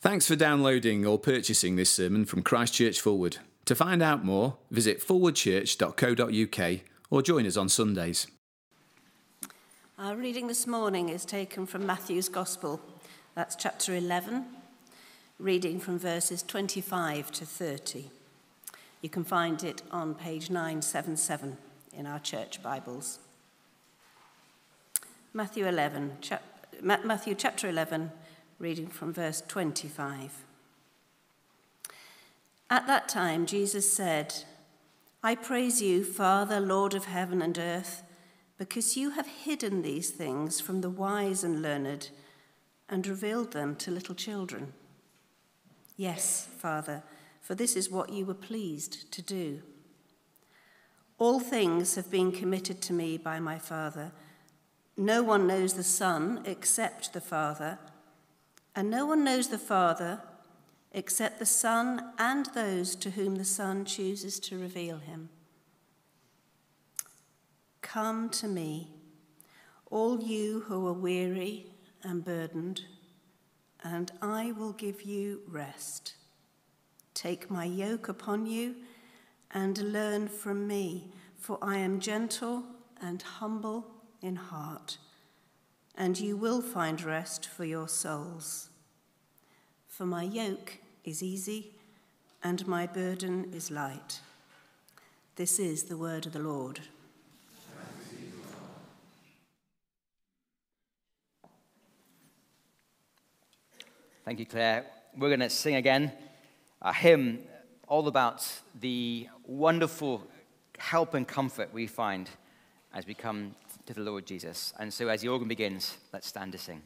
Thanks for downloading or purchasing this sermon from Christchurch Fulwood. To find out more, visit fulwoodchurch.co.uk or join us on Sundays. Our reading this morning is taken from Matthew's Gospel. That's chapter 11, reading from verses 25 to 30. You can find it on page 977 in our church Bibles. Matthew 11, chap- Matthew chapter 11, reading from verse 25. At that time, Jesus said, I praise you, Father, Lord of heaven and earth, because you have hidden these things from the wise and learned and revealed them to little children. Yes, Father, for this is what you were pleased to do. All things have been committed to me by my Father. No one knows the Son except the Father and no one knows the Father except the Son and those to whom the Son chooses to reveal him. Come to me, all you who are weary and burdened, and I will give you rest. Take my yoke upon you and learn from me, for I am gentle and humble in heart and you will find rest for your souls. For my yoke is easy and my burden is light. This is the word of the Lord. Thank you, Claire. We're going to sing again a hymn all about the wonderful help and comfort we find as we come to the Lord Jesus. And so, as the organ begins, let's stand to sing.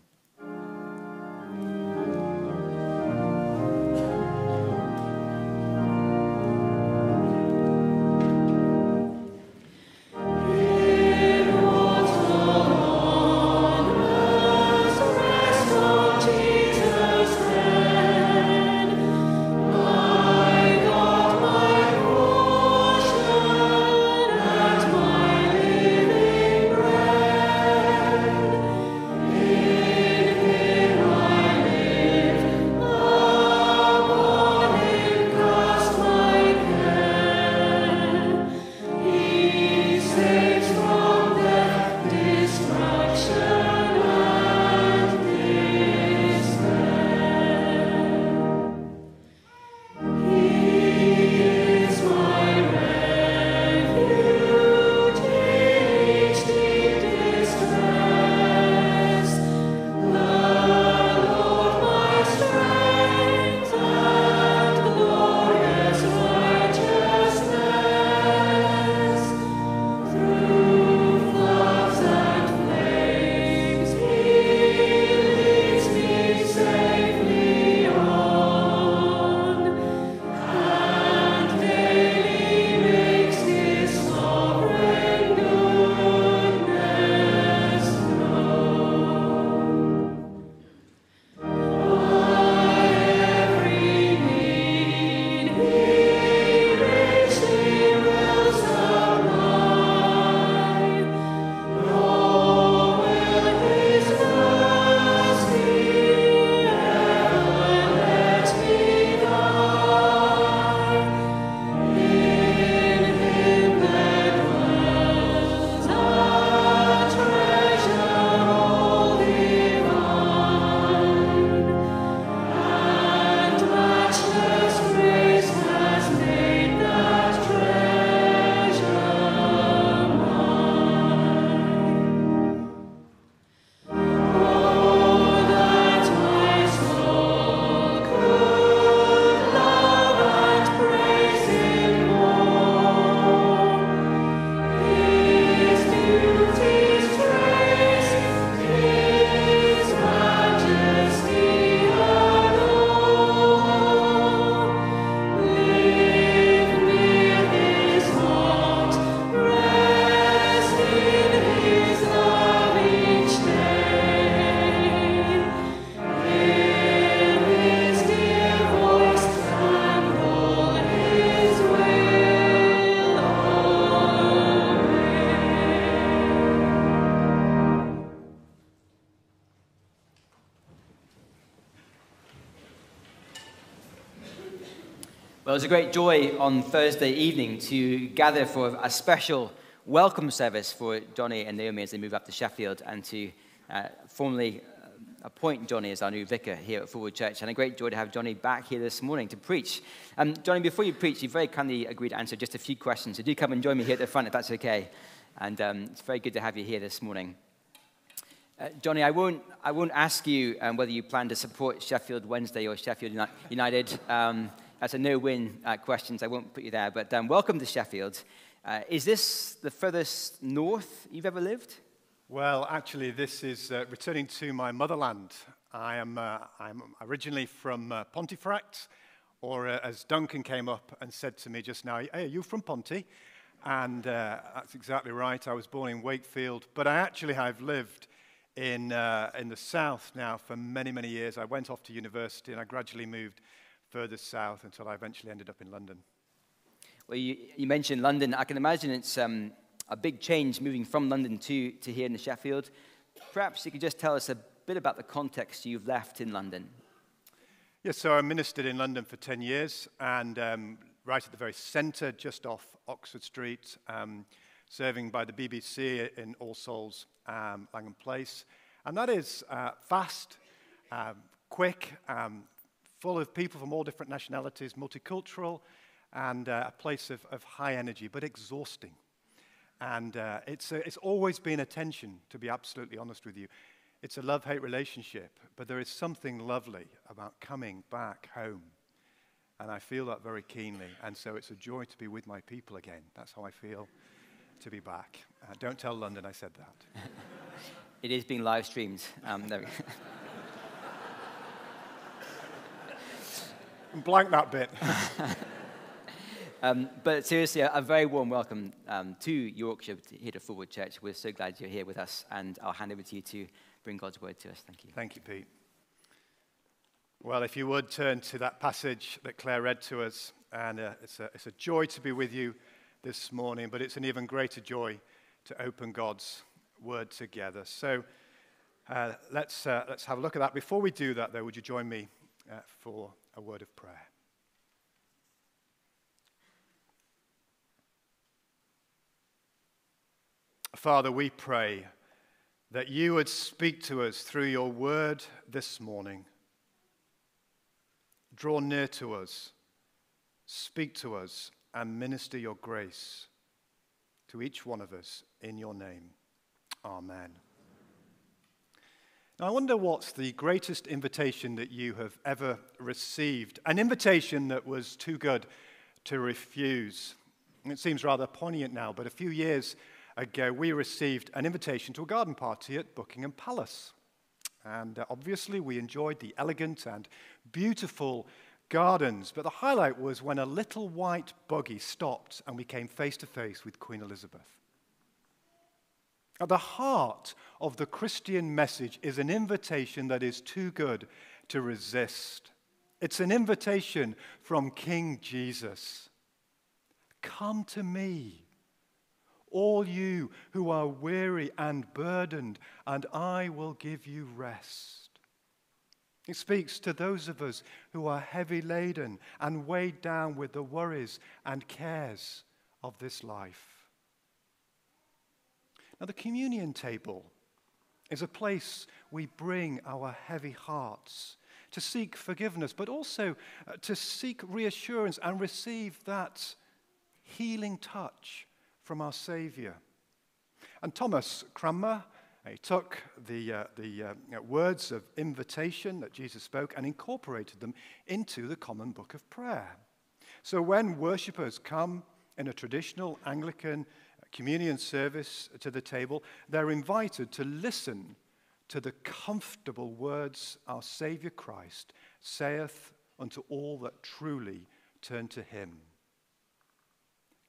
Well, it was a great joy on Thursday evening to gather for a special welcome service for Johnny and Naomi as they move up to Sheffield and to uh, formally uh, appoint Johnny as our new vicar here at Fulwood Church. And a great joy to have Johnny back here this morning to preach. Um, Johnny, before you preach, you very kindly agreed to answer just a few questions. So do come and join me here at the front if that's okay. And um, it's very good to have you here this morning. Uh, Johnny, I won't, I won't ask you um, whether you plan to support Sheffield Wednesday or Sheffield United. That's a no win uh, question, so I won't put you there. But um, welcome to Sheffield. Uh, is this the furthest north you've ever lived? Well, actually, this is uh, returning to my motherland. I am uh, I'm originally from uh, Pontefract, or as Duncan came up and said to me just now, Hey, are you from Ponty? And that's exactly right. I was born in Wakefield, but I actually have lived in, uh, in the south now for many, many years. I went off to university and I gradually moved further south until I eventually ended up in London. Well, you, you mentioned London. I can imagine it's um, a big change moving from London to, to here in the Sheffield. Perhaps you could just tell us a bit about the context you've left in London. Yes, so I ministered in London for 10 years and um, right at the very centre, just off Oxford Street, um, serving by the BBC in All Souls um, Langham Place. And that is uh, fast, um, quick, um, full of people from all different nationalities, multicultural, and uh, a place of, of, high energy, but exhausting. And uh, it's, a, it's always been a tension, to be absolutely honest with you. It's a love hate relationship, but there is something lovely about coming back home. And I feel that very keenly. And so it's a joy to be with my people again. That's how I feel to be back. Uh, don't tell London I said that. it is being live streamed. Um, Blank that bit. um, but seriously, a, a, very warm welcome um, to Yorkshire, here to Fulwood Church. We're so glad you're here with us, and I'll hand over to you to bring God's word to us. Thank you. Thank you, Pete. Well, if you would turn to that passage that Claire read to us, and uh, it's, a, it's a joy to be with you this morning, but it's an even greater joy to open God's word together. So uh, let's, uh, let's have a look at that. Before we do that, though, would you join me uh, for a word of prayer? Father, we pray that you would speak to us through your word this morning. Draw near to us, speak to us and minister your grace to each one of us in your name. Amen. Now, I wonder what's the greatest invitation that you have ever received? An invitation that was too good to refuse. It seems rather poignant now, but a few years ago, we received an invitation to a garden party at Buckingham Palace. And uh, obviously, we enjoyed the elegant and beautiful gardens. But the highlight was when a little white buggy stopped and we came face to face with Queen Elizabeth. At the heart of the Christian message is an invitation that is too good to resist. It's an invitation from King Jesus. Come to me, all you who are weary and burdened, and I will give you rest. It speaks to those of us who are heavy laden and weighed down with the worries and cares of this life. Now, the communion table is a place we bring our heavy hearts to seek forgiveness, but also uh, to seek reassurance and receive that healing touch from our Savior. And Thomas Cranmer, he took the, uh, the uh, words of invitation that Jesus spoke and incorporated them into the common book of prayer. So when worshippers come in a traditional Anglican communion service to the table, they're invited to listen to the comfortable words our Savior Christ saith unto all that truly turn to him.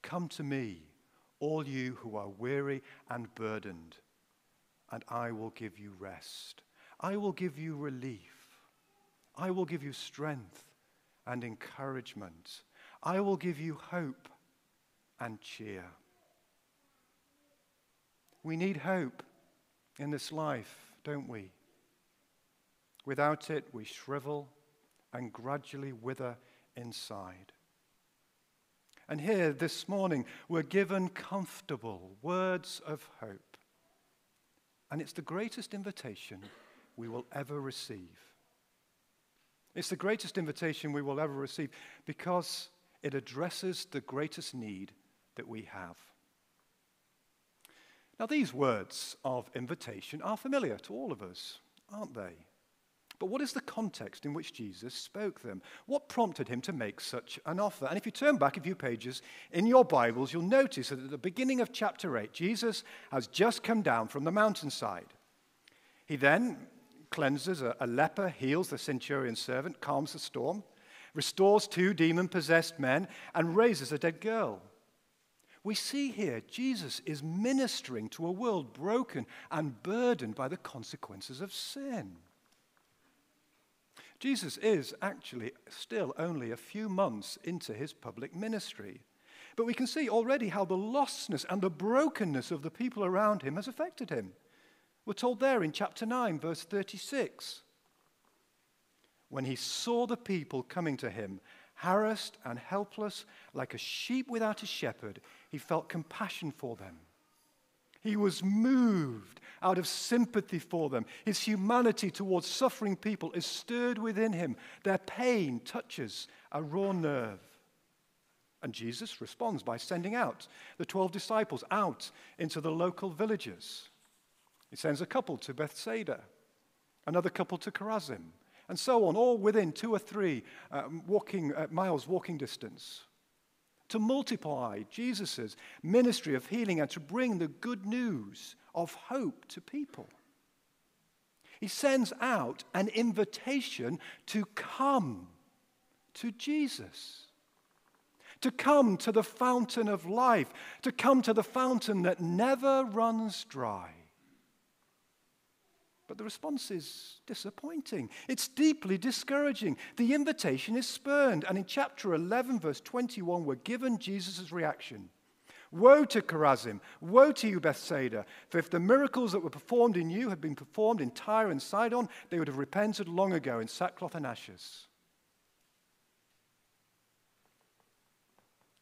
Come to me, all you who are weary and burdened and I will give you rest. I will give you relief. I will give you strength and encouragement. I will give you hope and cheer. We need hope in this life, don't we? Without it, we shrivel and gradually wither inside. And here this morning, we're given comfortable words of hope. And it's the greatest invitation we will ever receive. It's the greatest invitation we will ever receive because it addresses the greatest need that we have. Now, these words of invitation are familiar to all of us, aren't they? But what is the context in which Jesus spoke them? What prompted him to make such an offer? And if you turn back a few pages in your Bibles, you'll notice that at the beginning of chapter 8, Jesus has just come down from the mountainside. He then cleanses a, a leper, heals the centurion's servant, calms the storm, restores two demon possessed men, and raises a dead girl. We see here Jesus is ministering to a world broken and burdened by the consequences of sin. Jesus is actually still only a few months into his public ministry. But we can see already how the lostness and the brokenness of the people around him has affected him. We're told there in chapter 9, verse 36. When he saw the people coming to him, harassed and helpless, like a sheep without a shepherd, he felt compassion for them. He was moved out of sympathy for them. His humanity towards suffering people is stirred within him. Their pain touches a raw nerve. And Jesus responds by sending out the 12 disciples out into the local villages. He sends a couple to Bethsaida, another couple to Chorazin, and so on, all within two or three um, walking, uh, miles walking distance. To multiply Jesus' ministry of healing and to bring the good news of hope to people. He sends out an invitation to come to Jesus, to come to the fountain of life, to come to the fountain that never runs dry. But the response is disappointing. It's deeply discouraging. The invitation is spurned. And in chapter 11, verse 21, we're given Jesus' reaction. Woe to Chorazin! Woe to you, Bethsaida! For if the miracles that were performed in you had been performed in Tyre and Sidon, they would have repented long ago in sackcloth and ashes.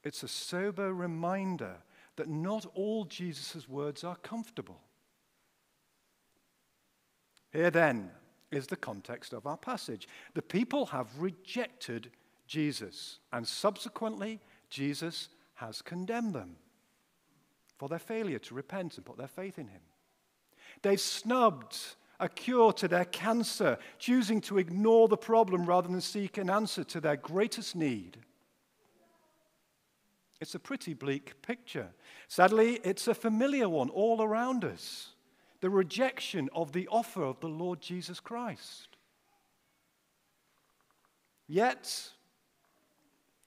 It's a sober reminder that not all Jesus' words are comfortable. Here then is the context of our passage. The people have rejected Jesus, and subsequently, Jesus has condemned them for their failure to repent and put their faith in him. They've snubbed a cure to their cancer, choosing to ignore the problem rather than seek an answer to their greatest need. It's a pretty bleak picture. Sadly, it's a familiar one all around us the rejection of the offer of the Lord Jesus Christ. Yet,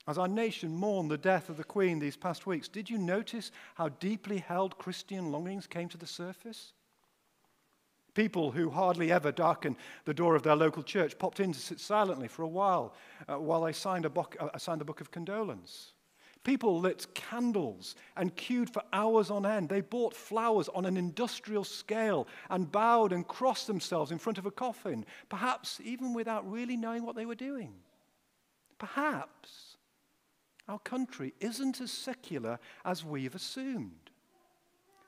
as our nation mourned the death of the Queen these past weeks, did you notice how deeply held Christian longings came to the surface? People who hardly ever darken the door of their local church popped in to sit silently for a while uh, while I signed, a book, uh, signed the book of condolence. People lit candles and queued for hours on end. They bought flowers on an industrial scale and bowed and crossed themselves in front of a coffin, perhaps even without really knowing what they were doing. Perhaps our country isn't as secular as we've assumed.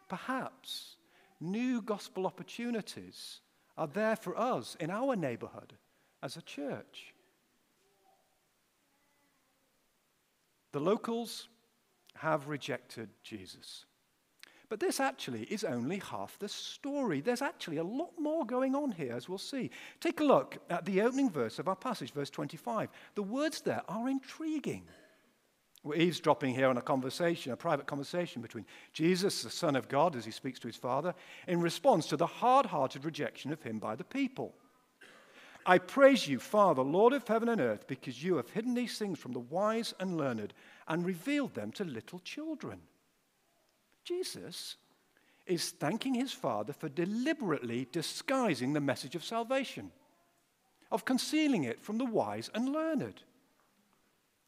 Perhaps new gospel opportunities are there for us in our neighborhood as a church. The locals have rejected Jesus. But this actually is only half the story. There's actually a lot more going on here, as we'll see. Take a look at the opening verse of our passage, verse 25. The words there are intriguing. We're eavesdropping here on a conversation, a private conversation between Jesus, the Son of God, as he speaks to his Father, in response to the hard hearted rejection of him by the people. I praise you, Father, Lord of heaven and earth, because you have hidden these things from the wise and learned and revealed them to little children. Jesus is thanking his Father for deliberately disguising the message of salvation, of concealing it from the wise and learned.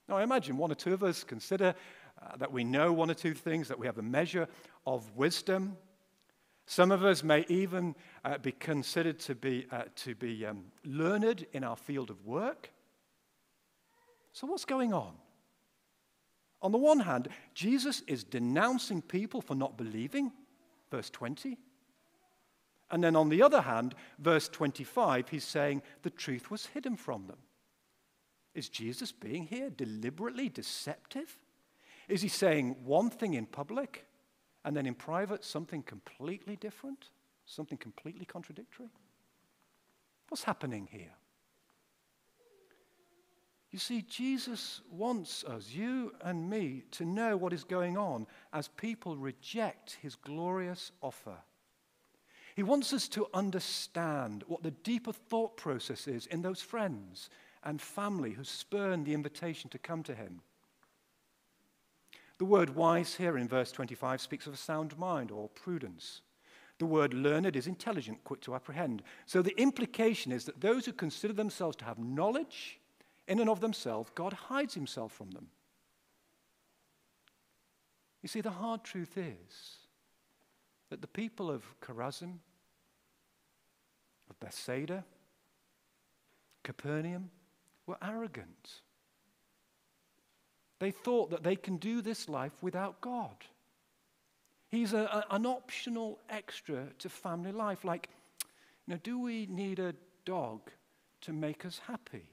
Now, I imagine one or two of us consider uh, that we know one or two things, that we have a measure of wisdom, some of us may even uh, be considered to be, uh, to be um, learned in our field of work. So, what's going on? On the one hand, Jesus is denouncing people for not believing, verse 20. And then on the other hand, verse 25, he's saying the truth was hidden from them. Is Jesus being here deliberately deceptive? Is he saying one thing in public and then in private something completely different? Something completely contradictory? What's happening here? You see, Jesus wants us, you and me, to know what is going on as people reject his glorious offer. He wants us to understand what the deeper thought process is in those friends and family who spurn the invitation to come to him. The word wise here in verse 25 speaks of a sound mind or prudence. The word learned is intelligent, quick to apprehend. So the implication is that those who consider themselves to have knowledge in and of themselves, God hides himself from them. You see, the hard truth is that the people of Chorazin, of Bethsaida, Capernaum were arrogant. They thought that they can do this life without God. He's a, a, an optional extra to family life. Like, you know, do we need a dog to make us happy?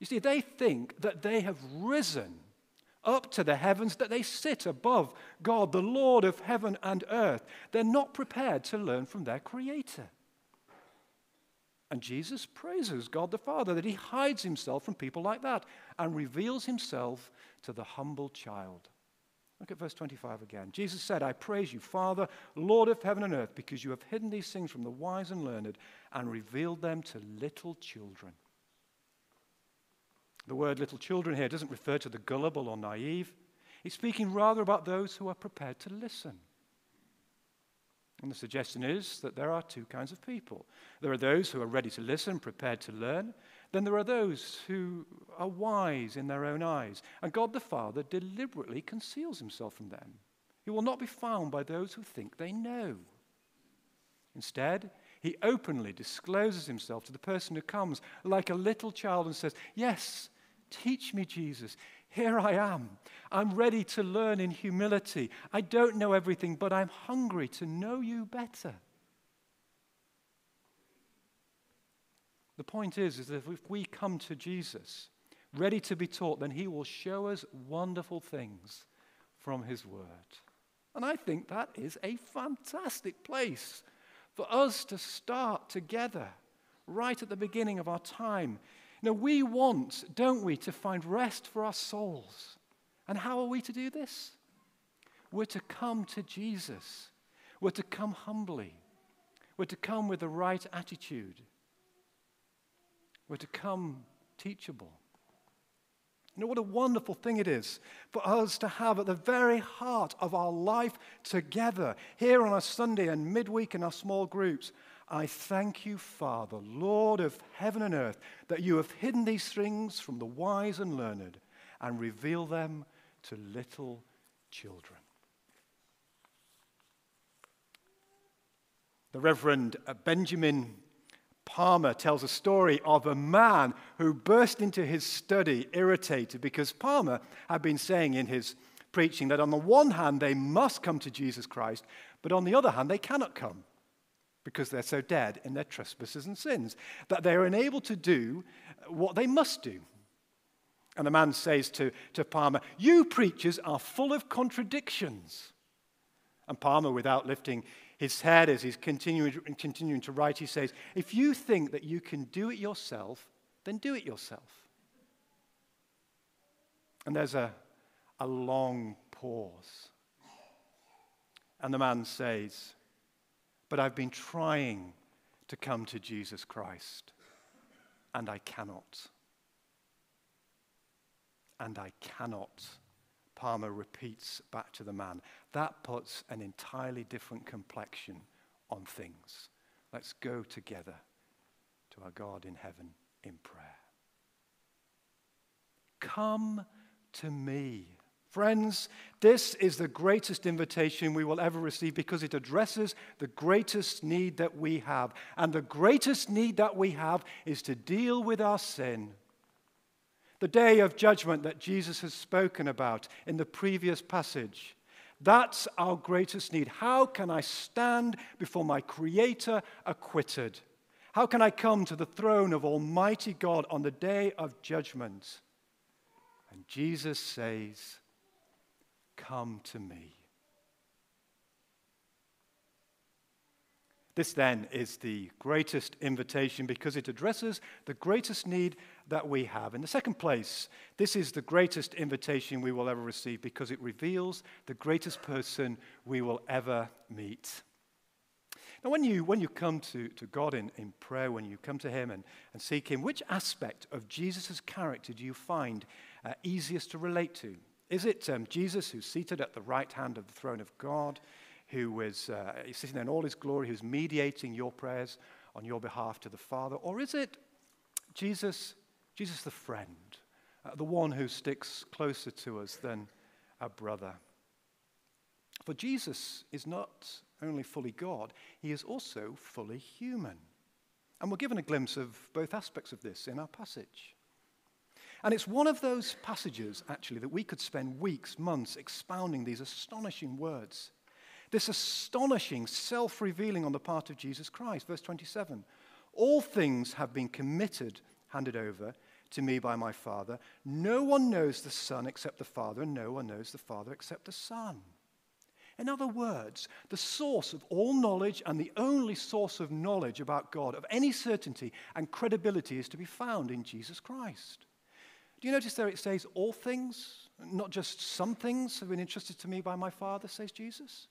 You see, they think that they have risen up to the heavens, that they sit above God, the Lord of heaven and earth. They're not prepared to learn from their Creator. And Jesus praises God the Father that he hides himself from people like that and reveals himself to the humble child. Look at verse 25 again. Jesus said, I praise you, Father, Lord of heaven and earth, because you have hidden these things from the wise and learned and revealed them to little children. The word little children here doesn't refer to the gullible or naive. It's speaking rather about those who are prepared to listen. And the suggestion is that there are two kinds of people. There are those who are ready to listen, prepared to learn. Then there are those who are wise in their own eyes. And God the Father deliberately conceals himself from them. He will not be found by those who think they know. Instead, he openly discloses himself to the person who comes like a little child and says, Yes, teach me, Jesus. Here I am. I'm ready to learn in humility. I don't know everything, but I'm hungry to know you better. The point is, is that if we come to Jesus ready to be taught, then he will show us wonderful things from his word. And I think that is a fantastic place for us to start together right at the beginning of our time now, we want, don't we, to find rest for our souls. And how are we to do this? We're to come to Jesus. We're to come humbly. We're to come with the right attitude. We're to come teachable. You know what a wonderful thing it is for us to have at the very heart of our life together, here on a Sunday and midweek in our small groups, I thank you, Father, Lord of heaven and earth, that you have hidden these things from the wise and learned and reveal them to little children. The Reverend Benjamin Palmer tells a story of a man who burst into his study irritated because Palmer had been saying in his preaching that on the one hand they must come to Jesus Christ, but on the other hand they cannot come because they're so dead in their trespasses and sins, that they are unable to do what they must do. And the man says to, to Palmer, You preachers are full of contradictions. And Palmer, without lifting his head as he's continuing, continuing to write, he says, If you think that you can do it yourself, then do it yourself. And there's a, a long pause. And the man says, but I've been trying to come to Jesus Christ, and I cannot. And I cannot. Palmer repeats back to the man. That puts an entirely different complexion on things. Let's go together to our God in heaven in prayer. Come to me Friends, this is the greatest invitation we will ever receive because it addresses the greatest need that we have. And the greatest need that we have is to deal with our sin. The day of judgment that Jesus has spoken about in the previous passage. That's our greatest need. How can I stand before my Creator acquitted? How can I come to the throne of Almighty God on the day of judgment? And Jesus says, Come to me. This then is the greatest invitation because it addresses the greatest need that we have. In the second place, this is the greatest invitation we will ever receive because it reveals the greatest person we will ever meet. Now, when you, when you come to, to God in, in prayer, when you come to Him and, and seek Him, which aspect of Jesus' character do you find uh, easiest to relate to? Is it um, Jesus who's seated at the right hand of the throne of God? who is uh, sitting there in all his glory, who's mediating your prayers on your behalf to the Father? Or is it Jesus, Jesus the friend, uh, the one who sticks closer to us than a brother? For Jesus is not only fully God, he is also fully human. And we're given a glimpse of both aspects of this in our passage. And it's one of those passages, actually, that we could spend weeks, months expounding these astonishing words this astonishing self revealing on the part of Jesus Christ. Verse 27 All things have been committed, handed over to me by my Father. No one knows the Son except the Father, and no one knows the Father except the Son. In other words, the source of all knowledge and the only source of knowledge about God of any certainty and credibility is to be found in Jesus Christ. Do you notice there it says all things, not just some things have been entrusted to me by my Father, says Jesus?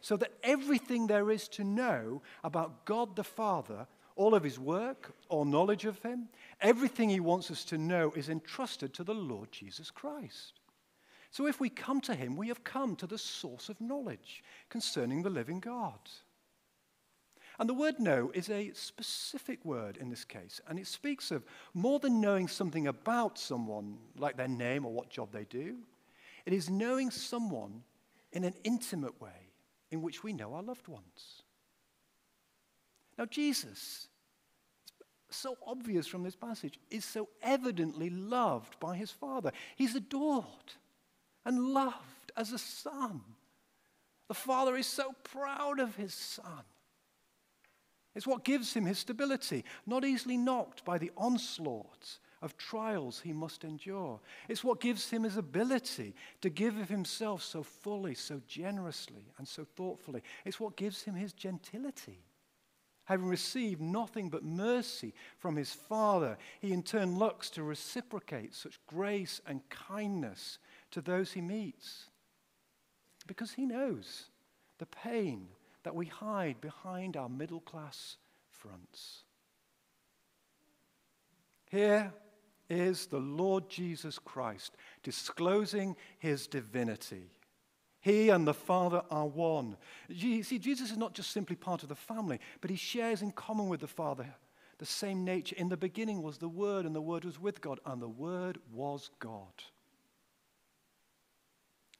so that everything there is to know about God the Father, all of his work, or knowledge of him, everything he wants us to know is entrusted to the Lord Jesus Christ. So if we come to him, we have come to the source of knowledge concerning the living God. And the word know is a specific word in this case, and it speaks of more than knowing something about someone, like their name or what job they do. It is knowing someone in an intimate way in which we know our loved ones. Now, Jesus, so obvious from this passage, is so evidently loved by his Father. He's adored and loved as a son. The Father is so proud of his Son. It's what gives him his stability, not easily knocked by the onslaughts of trials he must endure. It's what gives him his ability to give of himself so fully, so generously, and so thoughtfully. It's what gives him his gentility. Having received nothing but mercy from his Father, he in turn looks to reciprocate such grace and kindness to those he meets. Because he knows the pain that we hide behind our middle class fronts. Here, is the Lord Jesus Christ, disclosing his divinity. He and the Father are one. You see, Jesus is not just simply part of the family, but he shares in common with the Father the same nature. In the beginning was the Word, and the Word was with God, and the Word was God.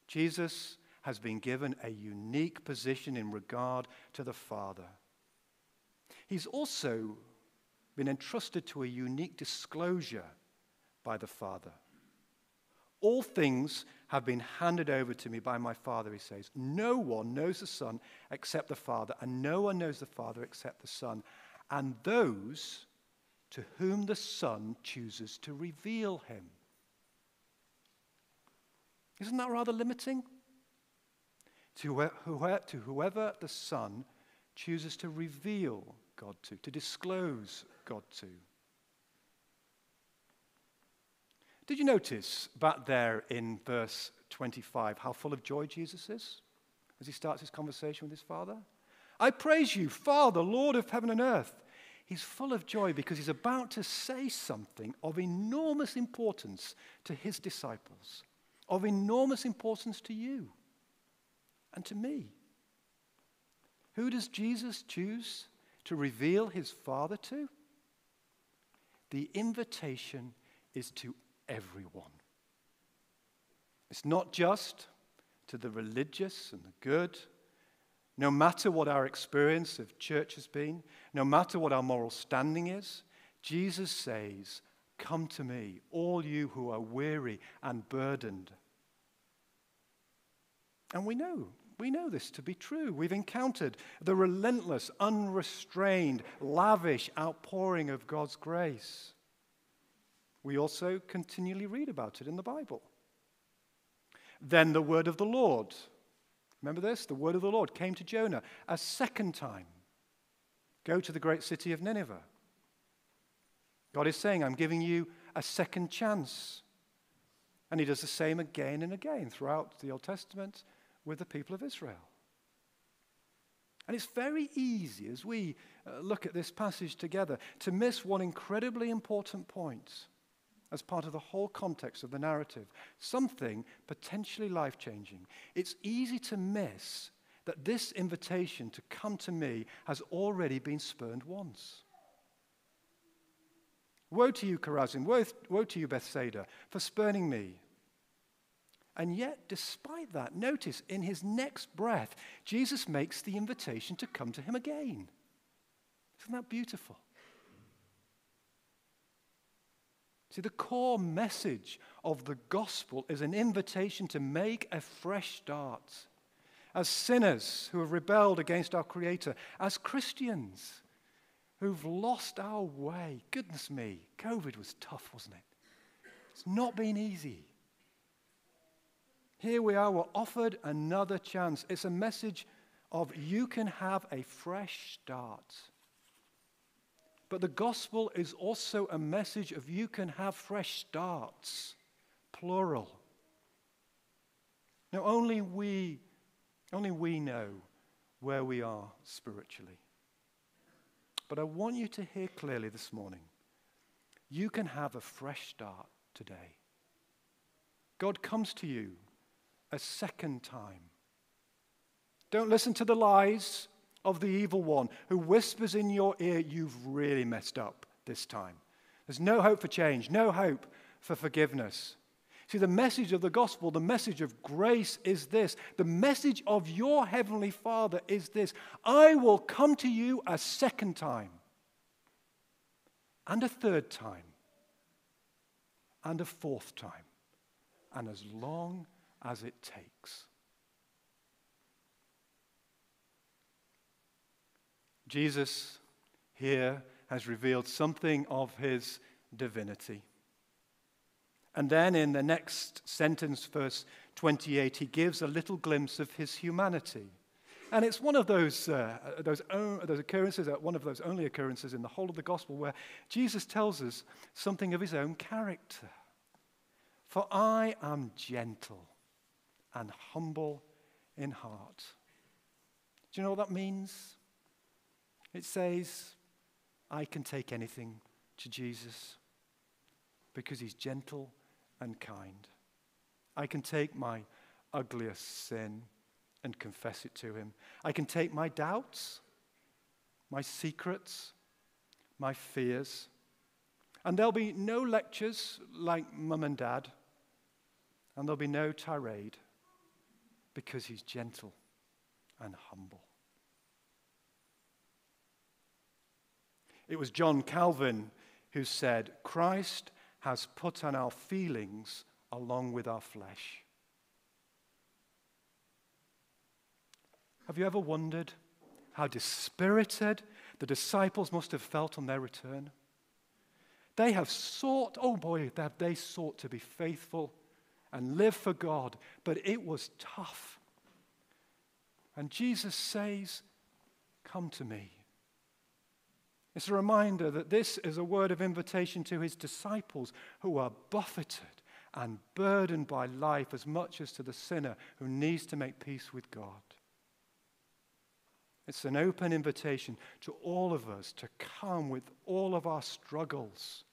Jesus has been given a unique position in regard to the Father. He's also been entrusted to a unique disclosure by the Father. All things have been handed over to me by my Father, he says. No one knows the Son except the Father, and no one knows the Father except the Son, and those to whom the Son chooses to reveal him. Isn't that rather limiting? To, to whoever the Son chooses to reveal God to, to disclose God to. Did you notice back there in verse 25 how full of joy Jesus is as he starts his conversation with his Father? I praise you, Father, Lord of heaven and earth. He's full of joy because he's about to say something of enormous importance to his disciples, of enormous importance to you and to me. Who does Jesus choose to reveal his Father to? The invitation is to everyone. It's not just to the religious and the good. No matter what our experience of church has been, no matter what our moral standing is, Jesus says, Come to me, all you who are weary and burdened. And we know, we know this to be true. We've encountered the relentless, unrestrained, lavish outpouring of God's grace. We also continually read about it in the Bible. Then the word of the Lord. Remember this? The word of the Lord came to Jonah a second time. Go to the great city of Nineveh. God is saying, I'm giving you a second chance. And he does the same again and again throughout the Old Testament with the people of Israel. And it's very easy as we uh, look at this passage together to miss one incredibly important point as part of the whole context of the narrative, something potentially life changing. It's easy to miss that this invitation to come to me has already been spurned once. Woe to you, Chorazin! Woe, woe to you, Bethsaida, for spurning me. And yet, despite that, notice in his next breath, Jesus makes the invitation to come to him again. Isn't that beautiful? See, the core message of the gospel is an invitation to make a fresh start. As sinners who have rebelled against our Creator, as Christians who've lost our way. Goodness me, COVID was tough, wasn't it? It's not been easy. Here we are, we're offered another chance. It's a message of you can have a fresh start. But the gospel is also a message of you can have fresh starts, plural. Now, only we, only we know where we are spiritually. But I want you to hear clearly this morning you can have a fresh start today. God comes to you a second time. Don't listen to the lies of the evil one who whispers in your ear, You've really messed up this time. There's no hope for change, no hope for forgiveness. See, the message of the gospel, the message of grace is this. The message of your heavenly Father is this I will come to you a second time, and a third time, and a fourth time, and as long as it takes. Jesus here has revealed something of his divinity. And then in the next sentence, verse 28, he gives a little glimpse of his humanity. And it's one of those, uh, those, those occurrences, uh, one of those only occurrences in the whole of the gospel where Jesus tells us something of his own character. For I am gentle and humble in heart. Do you know what that means? It says, I can take anything to Jesus because he's gentle and kind. I can take my ugliest sin and confess it to him. I can take my doubts, my secrets, my fears. And there'll be no lectures like mum and dad, and there'll be no tirade because he's gentle and humble. It was John Calvin who said, Christ has put on our feelings along with our flesh. Have you ever wondered how dispirited the disciples must have felt on their return? They have sought, oh boy, have they sought to be faithful and live for God, but it was tough. And Jesus says, Come to me. It's a reminder that this is a word of invitation to his disciples who are buffeted and burdened by life as much as to the sinner who needs to make peace with God. It's an open invitation to all of us to come with all of our struggles.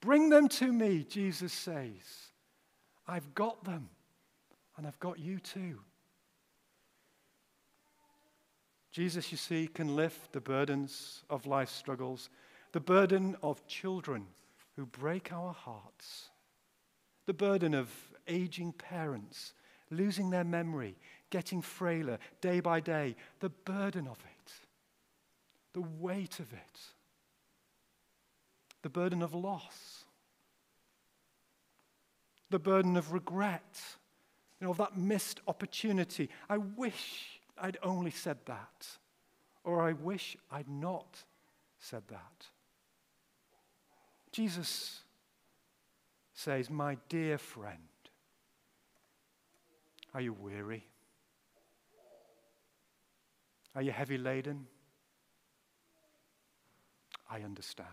Bring them to me, Jesus says. I've got them, and I've got you too. Jesus, you see, can lift the burdens of life's struggles, the burden of children who break our hearts, the burden of aging parents losing their memory, getting frailer day by day, the burden of it, the weight of it, the burden of loss, the burden of regret, you know, of that missed opportunity. I wish I'd only said that, or I wish I'd not said that. Jesus says, My dear friend, are you weary? Are you heavy laden? I understand.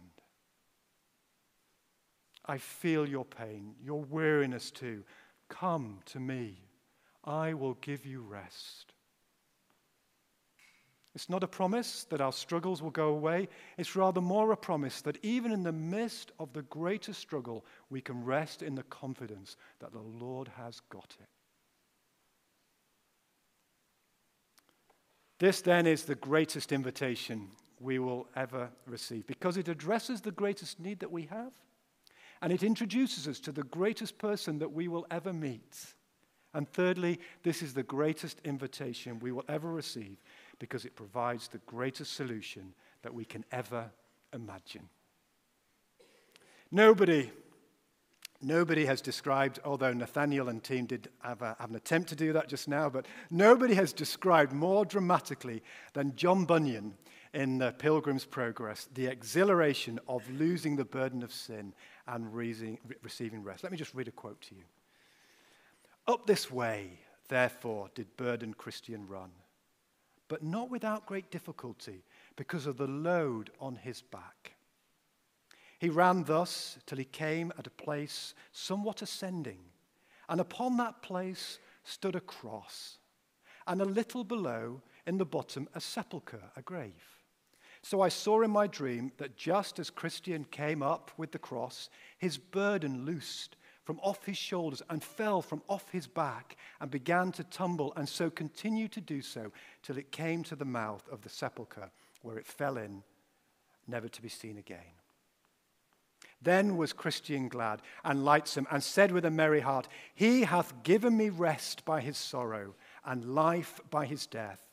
I feel your pain, your weariness too. Come to me. I will give you rest. It's not a promise that our struggles will go away. It's rather more a promise that even in the midst of the greatest struggle, we can rest in the confidence that the Lord has got it. This then is the greatest invitation we will ever receive because it addresses the greatest need that we have and it introduces us to the greatest person that we will ever meet. And thirdly, this is the greatest invitation we will ever receive because it provides the greatest solution that we can ever imagine. Nobody, nobody has described, although Nathaniel and team did have, a, have an attempt to do that just now, but nobody has described more dramatically than John Bunyan in the Pilgrim's Progress the exhilaration of losing the burden of sin and receiving rest. Let me just read a quote to you. Up this way, therefore, did burdened Christian run but not without great difficulty because of the load on his back. He ran thus till he came at a place somewhat ascending, and upon that place stood a cross, and a little below in the bottom a sepulchre, a grave. So I saw in my dream that just as Christian came up with the cross, his burden loosed from off his shoulders and fell from off his back and began to tumble, and so continued to do so till it came to the mouth of the sepulchre, where it fell in, never to be seen again. Then was Christian glad and lightsome, and said with a merry heart, He hath given me rest by his sorrow, and life by his death.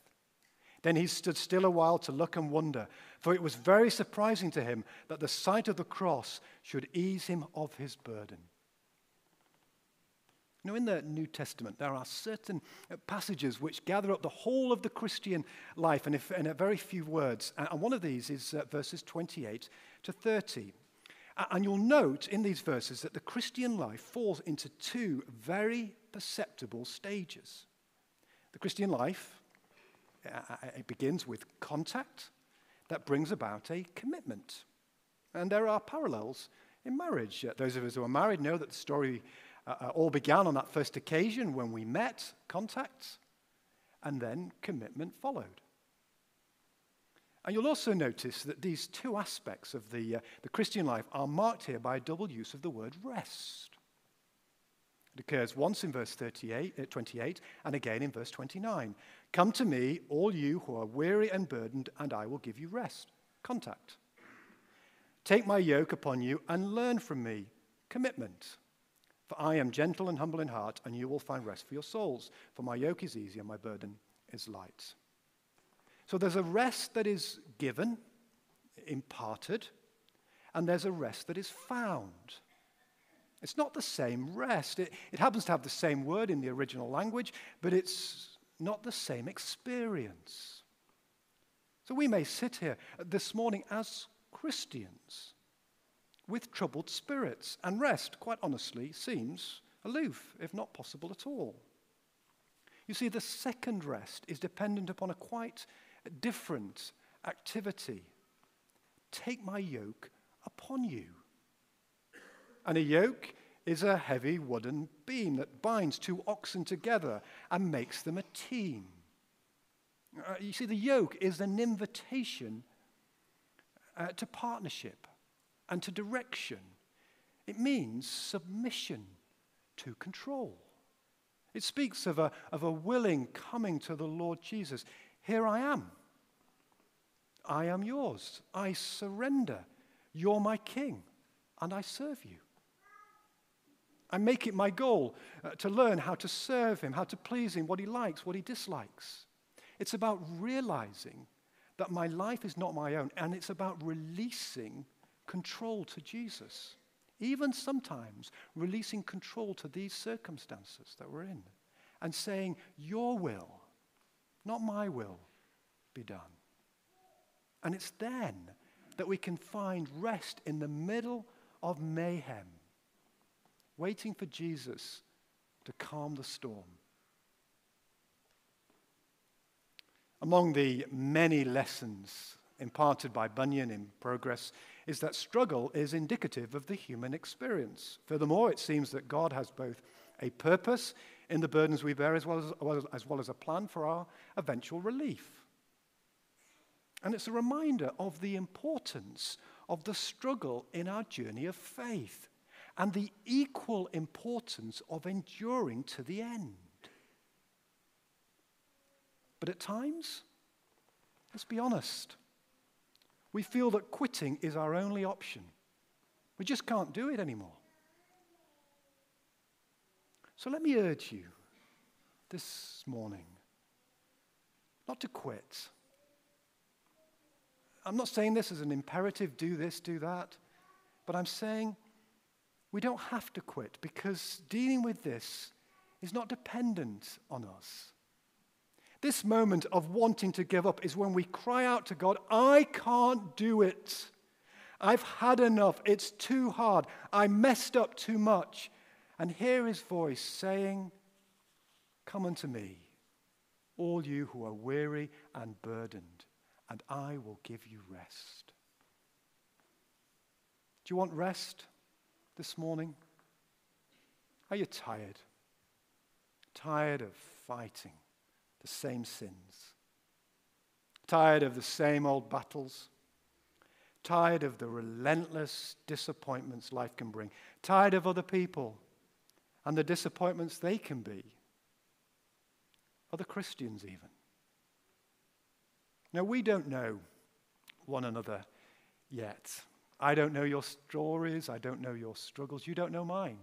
Then he stood still a while to look and wonder, for it was very surprising to him that the sight of the cross should ease him of his burden. Know, in the New Testament, there are certain uh, passages which gather up the whole of the Christian life in a, in a very few words. And one of these is uh, verses 28 to 30. And you'll note in these verses that the Christian life falls into two very perceptible stages. The Christian life, uh, it begins with contact that brings about a commitment. And there are parallels in marriage. Those of us who are married know that the story uh, all began on that first occasion when we met, contact, and then commitment followed. And you'll also notice that these two aspects of the, uh, the Christian life are marked here by a double use of the word rest. It occurs once in verse 38, uh, 28 and again in verse 29. Come to me, all you who are weary and burdened, and I will give you rest. Contact. Take my yoke upon you and learn from me. Commitment. For I am gentle and humble in heart, and you will find rest for your souls. For my yoke is easy and my burden is light. So there's a rest that is given, imparted, and there's a rest that is found. It's not the same rest. It, it happens to have the same word in the original language, but it's not the same experience. So we may sit here this morning as Christians with troubled spirits, and rest, quite honestly, seems aloof, if not possible at all. You see, the second rest is dependent upon a quite different activity. Take my yoke upon you. And a yoke is a heavy wooden beam that binds two oxen together and makes them a team. Uh, you see, the yoke is an invitation uh, to partnership and to direction. It means submission to control. It speaks of a, of a willing coming to the Lord Jesus. Here I am. I am yours. I surrender. You're my king, and I serve you. I make it my goal uh, to learn how to serve him, how to please him, what he likes, what he dislikes. It's about realizing that my life is not my own, and it's about releasing control to Jesus even sometimes releasing control to these circumstances that we're in and saying, Your will, not my will, be done. And it's then that we can find rest in the middle of mayhem, waiting for Jesus to calm the storm. Among the many lessons imparted by Bunyan in Progress is that struggle is indicative of the human experience. Furthermore, it seems that God has both a purpose in the burdens we bear as well as, as, well as a plan for our eventual relief. And it's a reminder of the importance of the struggle in our journey of faith and the equal importance of enduring to the end. But at times, let's be honest, we feel that quitting is our only option. We just can't do it anymore. So let me urge you this morning not to quit. I'm not saying this as an imperative do this, do that, but I'm saying we don't have to quit because dealing with this is not dependent on us. This moment of wanting to give up is when we cry out to God, I can't do it. I've had enough. It's too hard. I messed up too much. And hear his voice saying, Come unto me, all you who are weary and burdened, and I will give you rest. Do you want rest this morning? Are you tired? Tired of fighting? The same sins. Tired of the same old battles. Tired of the relentless disappointments life can bring. Tired of other people and the disappointments they can be. Other Christians, even. Now, we don't know one another yet. I don't know your stories. I don't know your struggles. You don't know mine.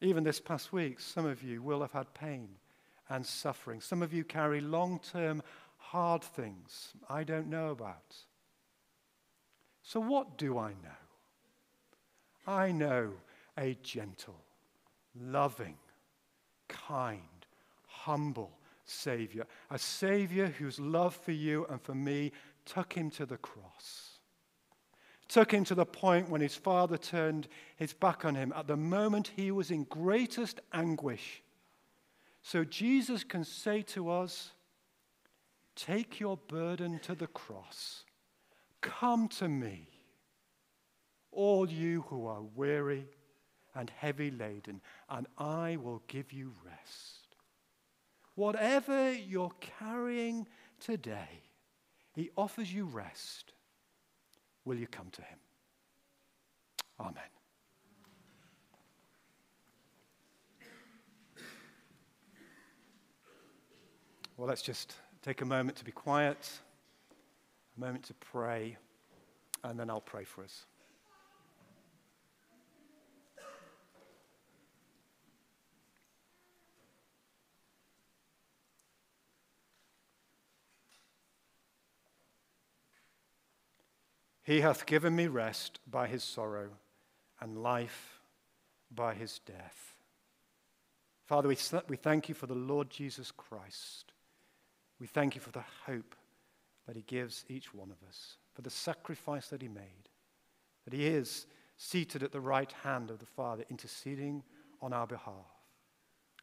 Even this past week, some of you will have had pain and suffering. Some of you carry long term hard things I don't know about. So, what do I know? I know a gentle, loving, kind, humble Savior, a Savior whose love for you and for me took him to the cross. Took him to the point when his father turned his back on him at the moment he was in greatest anguish so Jesus can say to us, Take your burden to the cross. Come to me, all you who are weary and heavy laden, and I will give you rest. Whatever you're carrying today, He offers you rest. Will you come to Him? Amen. Well, let's just take a moment to be quiet, a moment to pray, and then I'll pray for us. He hath given me rest by his sorrow, and life by his death. Father, we, we thank you for the Lord Jesus Christ we thank you for the hope that he gives each one of us, for the sacrifice that he made, that he is seated at the right hand of the Father, interceding on our behalf,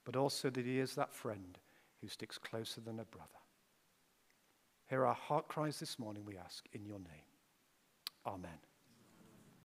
but also that he is that friend who sticks closer than a brother. Hear our heart cries this morning, we ask, in your name. Amen.